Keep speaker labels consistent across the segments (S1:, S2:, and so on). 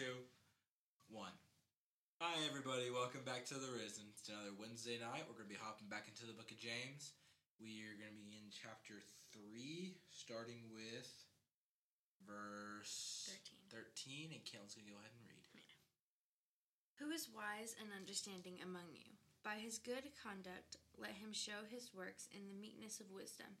S1: two, one. Hi, everybody. Welcome back to The Risen. It's another Wednesday night. We're going to be hopping back into the book of James. We are going to be in chapter 3, starting with verse
S2: 13.
S1: 13 and Kaitlyn's going to go ahead and read.
S2: Who is wise and understanding among you? By his good conduct, let him show his works in the meekness of wisdom.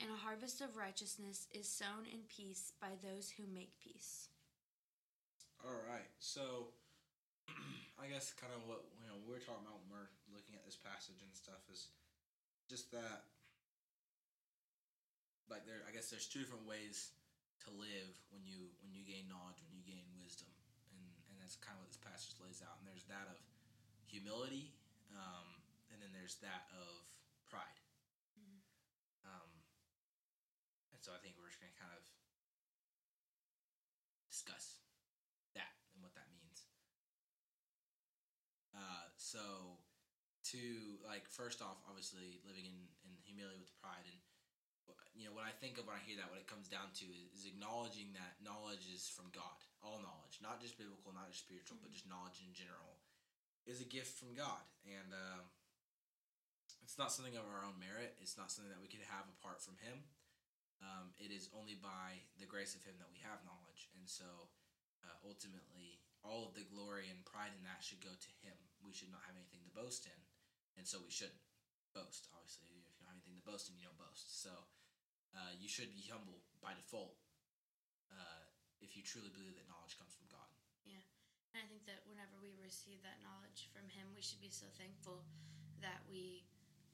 S2: And a harvest of righteousness is sown in peace by those who make peace.
S1: All right. So, I guess kind of what you know we're talking about when we're looking at this passage and stuff is just that, like there. I guess there's two different ways to live when you when you gain knowledge, when you gain wisdom, and and that's kind of what this passage lays out. And there's that of humility, um, and then there's that of pride. Um, and so I think we're just gonna kind of discuss that and what that means. Uh, so to like first off, obviously living in, in humility with pride and you know what I think of when I hear that, what it comes down to is, is acknowledging that knowledge is from God. All knowledge, not just biblical, not just spiritual, but just knowledge in general, is a gift from God, and um, it's not something of our own merit. It's not something that we could have apart from Him. Um, it is only by the grace of Him that we have knowledge, and so uh, ultimately, all of the glory and pride in that should go to Him. We should not have anything to boast in, and so we shouldn't boast. Obviously, if you don't have anything to boast in, you don't boast. So uh, you should be humble by default uh, if you truly believe that knowledge comes from God.
S2: Yeah. And I think that whenever we receive that knowledge from Him, we should be so thankful that we,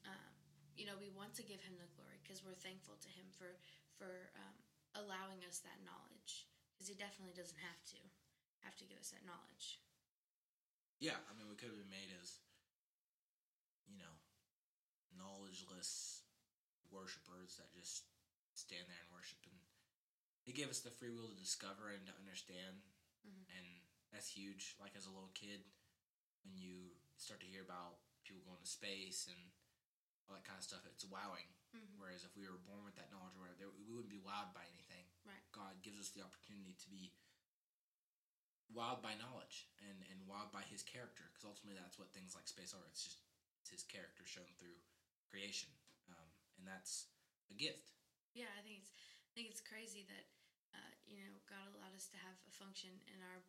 S2: um, you know, we want to give Him the glory because we're thankful to Him for for um, allowing us that knowledge because He definitely doesn't have to have to give us that knowledge.
S1: Yeah, I mean, we could have been made as, you know, knowledgeless worshipers that just stand there and worship. And He gave us the free will to discover and to understand.
S2: Mhm.
S1: And that's huge. Like as a little kid, when you start to hear about people going to space and all that kind of stuff, it's wowing.
S2: Mhm.
S1: Whereas if we were born with that knowledge or whatever, we wouldn't be wowed by anything.
S2: Right.
S1: God gives us the opportunity to be wowed by knowledge and, and wowed by his character because ultimately that's what things like space are. It's just it's his character shown through creation. Um, and that's a gift.
S2: Yeah, I think it's I think it's crazy that uh, you know God allowed us to have a function in our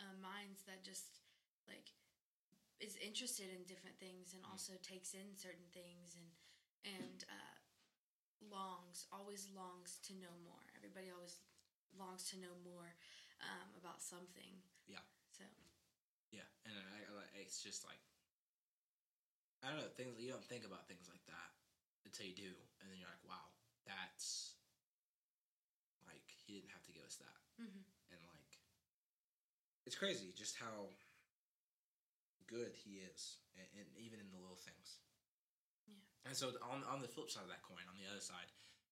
S2: uh, minds that just like is interested in different things and also takes in certain things and and uh, longs always longs to know more. Everybody always longs to know more um, about something.
S1: Yeah.
S2: So
S1: Yeah. And I, I, it's just like, I don't know, things you don't think about things like that until you do. And then you're like, wow, that's like, he didn't have to give us that.
S2: mhm.
S1: and like it's crazy just how good he is and, and even in the little things. And so on on the flip side of that coin on the other side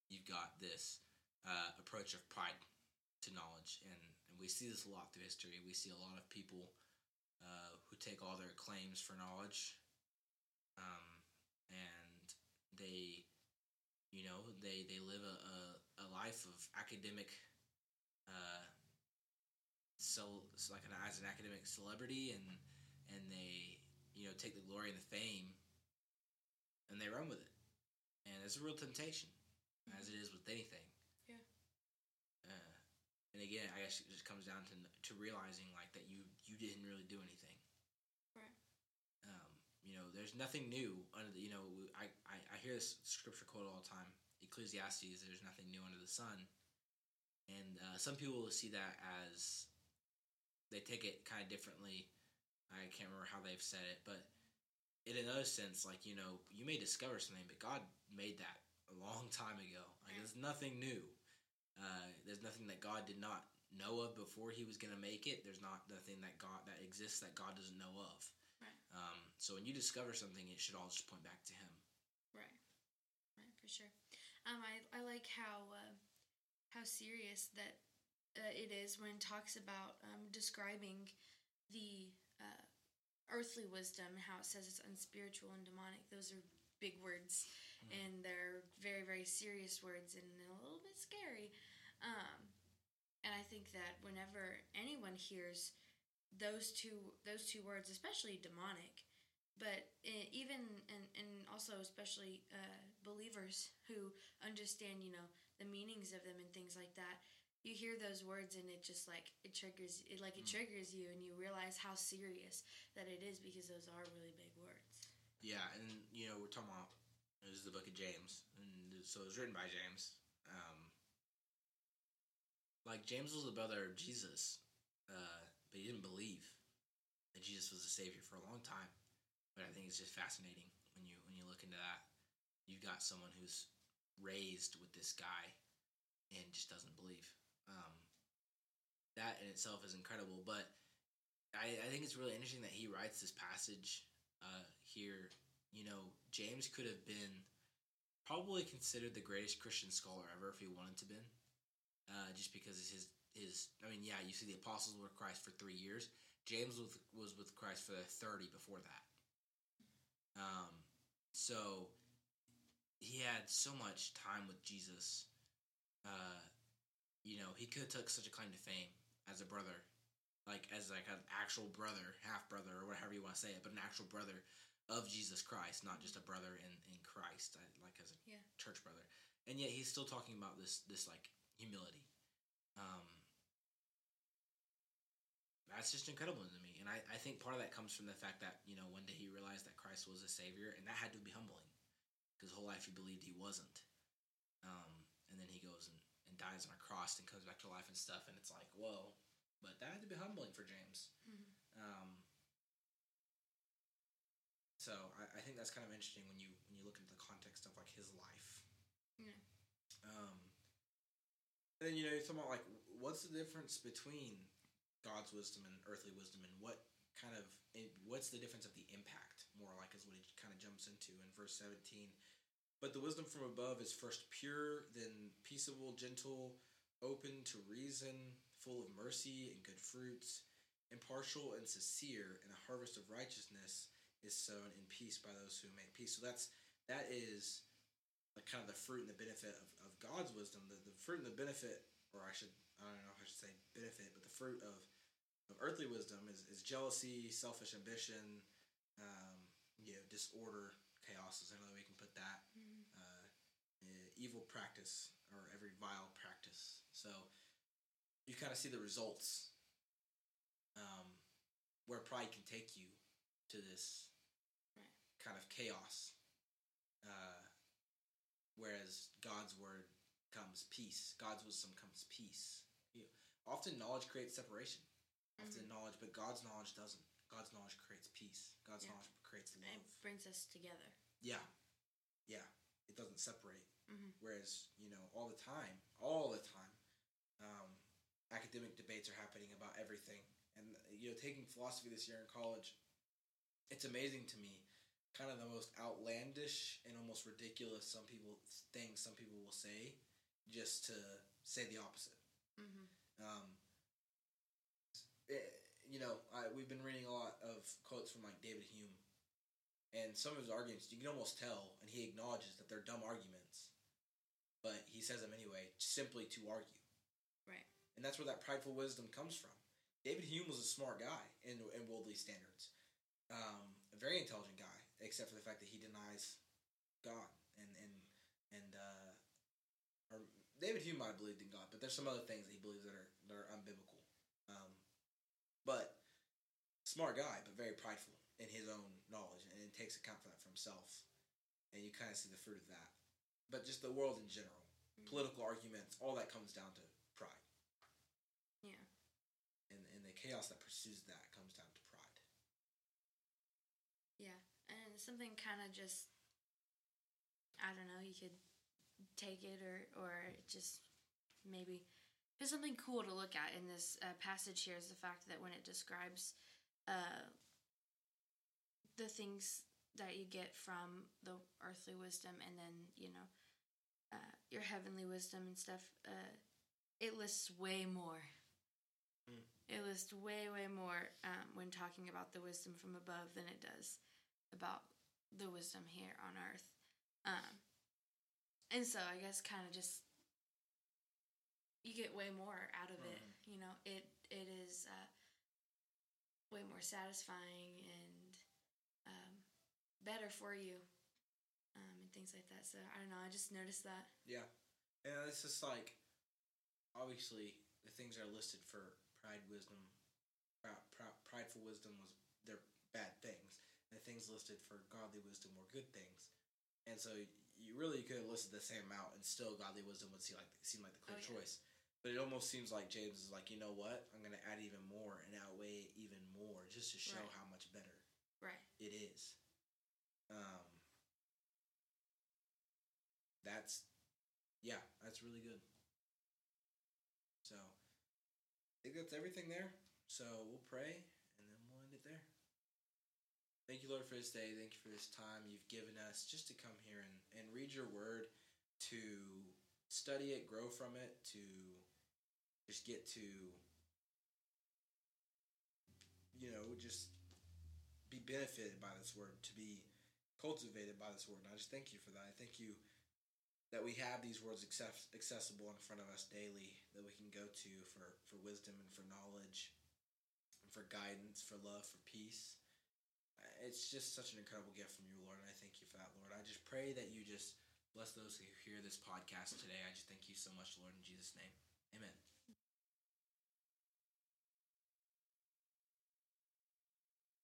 S1: you've got this uh, approach of pride to knowledge. And, and we see this a lot through history. We see a lot of people uh, who take all their claims for knowledge um, and they you know they they live a, a, a life of academic uh, so, so like an as an academic celebrity. And and they you know take the glory and the fame and they run with it and it's a real temptation as it is with anything
S2: Yeah.
S1: uh, and again i guess it just comes down to to realizing like that you you didn't really do anything
S2: Right.
S1: um you know there's nothing new under the you know i i, I hear this scripture quote all the time ecclesiastes there's nothing new under the sun and uh, some people will see that as they take it kind of differently. I can't remember how they've said it, but in another sense, like you know, you may discover something, but God made that a long time ago. Like there's nothing new. Uh, there's nothing that God did not know of before he was going to make it. There's not nothing that God that exists that God doesn't know of.
S2: Right.
S1: Um, so when you discover something, it should all just point back to Him.
S2: Right. Right, for sure. Um, I, I like how uh, how serious that uh, it is when it talks about um, describing the uh, earthly wisdom, how it says it's unspiritual and demonic. Those are big words, and they're very, very serious words and a little bit scary. Um, and I think that whenever anyone hears those two those two words, especially demonic, but even and, and also especially uh, believers who understand you know the meanings of them and things like that you hear those words and it just like it triggers it like it
S1: Mm.
S2: triggers you and you realize how serious that it is because those are really big words
S1: Yeah, and you know we're talking about this is the book of James, and so it was written by James. Um, like James was the brother of Jesus, uh, but he didn't believe that Jesus was the Savior for a long time. But I think it's just fascinating when you when you look into that. You've got someone who's raised with this guy and just doesn't believe. Um, that in itself is incredible, but I, I think it's really interesting that he writes this passage uh, here. You know, James could have been probably considered the greatest Christian scholar ever if he wanted to been, uh, just because his his. I mean, yeah, you see the apostles were with Christ for three years. James was was with Christ for thirty before that. Um, so he had so much time with Jesus. Uh, you know, he could have took such a claim to fame as a brother, like as like an actual brother, half brother, or whatever you want to say it, but an actual brother of Jesus Christ, not just a brother in in Christ, like as a
S2: Yeah.
S1: church brother. And yet he's still talking about this this like humility. Um, that's just incredible to me, and I, I think part of that comes from the fact that you know one day he realized that Christ was a savior, and that had to be humbling because whole life he believed he wasn't. Um, and then he goes and, and dies on a cross and comes back to life and stuff, and it's like whoa, but that had to be humbling for James.
S2: Mhm.
S1: Um, so I, I think that's kind of interesting when you when you look into the context of like his life.
S2: Yeah.
S1: Um, and then you know you're talking about like what's the difference between God's wisdom and earthly wisdom, and what kind of what's the difference of the impact? More like is what he kind of jumps into in verse seventeen. But the wisdom from above is first pure, then peaceable, gentle, open to reason, full of mercy and good fruits, impartial and sincere, and a harvest of righteousness is sown in peace by those who make peace. So that's that is kind of the fruit and the benefit of, of God's wisdom. The, the fruit and the benefit, or I should I don't know if I should say benefit, but the fruit of, of earthly wisdom is, is jealousy, selfish ambition, um, you know, disorder, chaos is another way we can put that. Evil practice or every vile practice. So you kind of see the results um, where pride can take you to this kind of chaos. Uh, whereas God's word comes peace. God's wisdom comes peace. You often knowledge creates separation. Often
S2: Mhm.
S1: knowledge, but God's knowledge doesn't. God's knowledge creates peace. God's
S2: Yeah.
S1: knowledge creates love.
S2: it brings us together
S1: Yeah, yeah. It doesn't separate.
S2: Mhm.
S1: Whereas you know, all the time, all the time, um, academic debates are happening about everything. And you know, taking philosophy this year in college, it's amazing to me. Kind of the most outlandish and almost ridiculous some people things some people will say, just to say the opposite.
S2: hmm
S1: Um, it- you know, I, we've been reading a lot of quotes from like David Hume, and some of his arguments you can almost tell, and he acknowledges that they're dumb arguments, but he says them anyway, simply to argue.
S2: Right.
S1: And that's where that prideful wisdom comes from. David Hume was a smart guy in, in worldly standards, um, a very intelligent guy, except for the fact that he denies God and and and uh, or David Hume might have believed in God, but there's some other things that he believes that are that are unbiblical. Um, but smart guy, but very prideful in his own knowledge, and takes account for that for himself. And you kind of see the fruit of that. But just the world in general,
S2: Mhm.
S1: political arguments, all that comes down to pride,
S2: yeah
S1: and and the chaos that pursues that comes down to pride.
S2: Yeah, and something kind of just I don't know. You could take it or or just maybe Just something cool to look at in this uh, passage here is the fact that when it describes uh, the things that you get from the earthly wisdom and then, you know, your heavenly wisdom and stuff, uh, it lists way more.
S1: Mm.
S2: It lists way, way more um, when talking about the wisdom from above than it does about the wisdom here on earth. Um, and so I guess kind of just you get way more out of it.
S1: Mhm.
S2: You know, it it is uh, way more satisfying and um, better for you, um, and things like that. So I don't know. I just noticed that.
S1: Yeah, and it's just like obviously the things that are listed for pride, wisdom, prideful wisdom was they're bad things. And the things listed for godly wisdom were good things. And so you really could have listed the same amount, and still godly wisdom would seem like seem like the clear
S2: Oh, yeah.
S1: choice. But it almost seems like James is like, you know what? I'm going to add even more and outweigh it even more, just to show
S2: Right.
S1: how much better
S2: Right.
S1: it is. Um, that's yeah, that's really good. So I think that's everything there. So we'll pray and then we'll end it there. Thank you, Lord, for this day. Thank you for this time you've given us just to come here and, and read your word, to study it, grow from it, to just get to, you know, just be benefited by this word, to be cultivated by this word. And I just thank you for that. I thank you that we have these words access- accessible in front of us daily that we can go to for, for wisdom and for knowledge and for guidance, for love, for peace. Uh, It's just such an incredible gift from you, Lord, and I thank you for that, Lord. I just pray that you just bless those who hear this podcast today. I just thank you so much, Lord, in Jesus' name. Amen.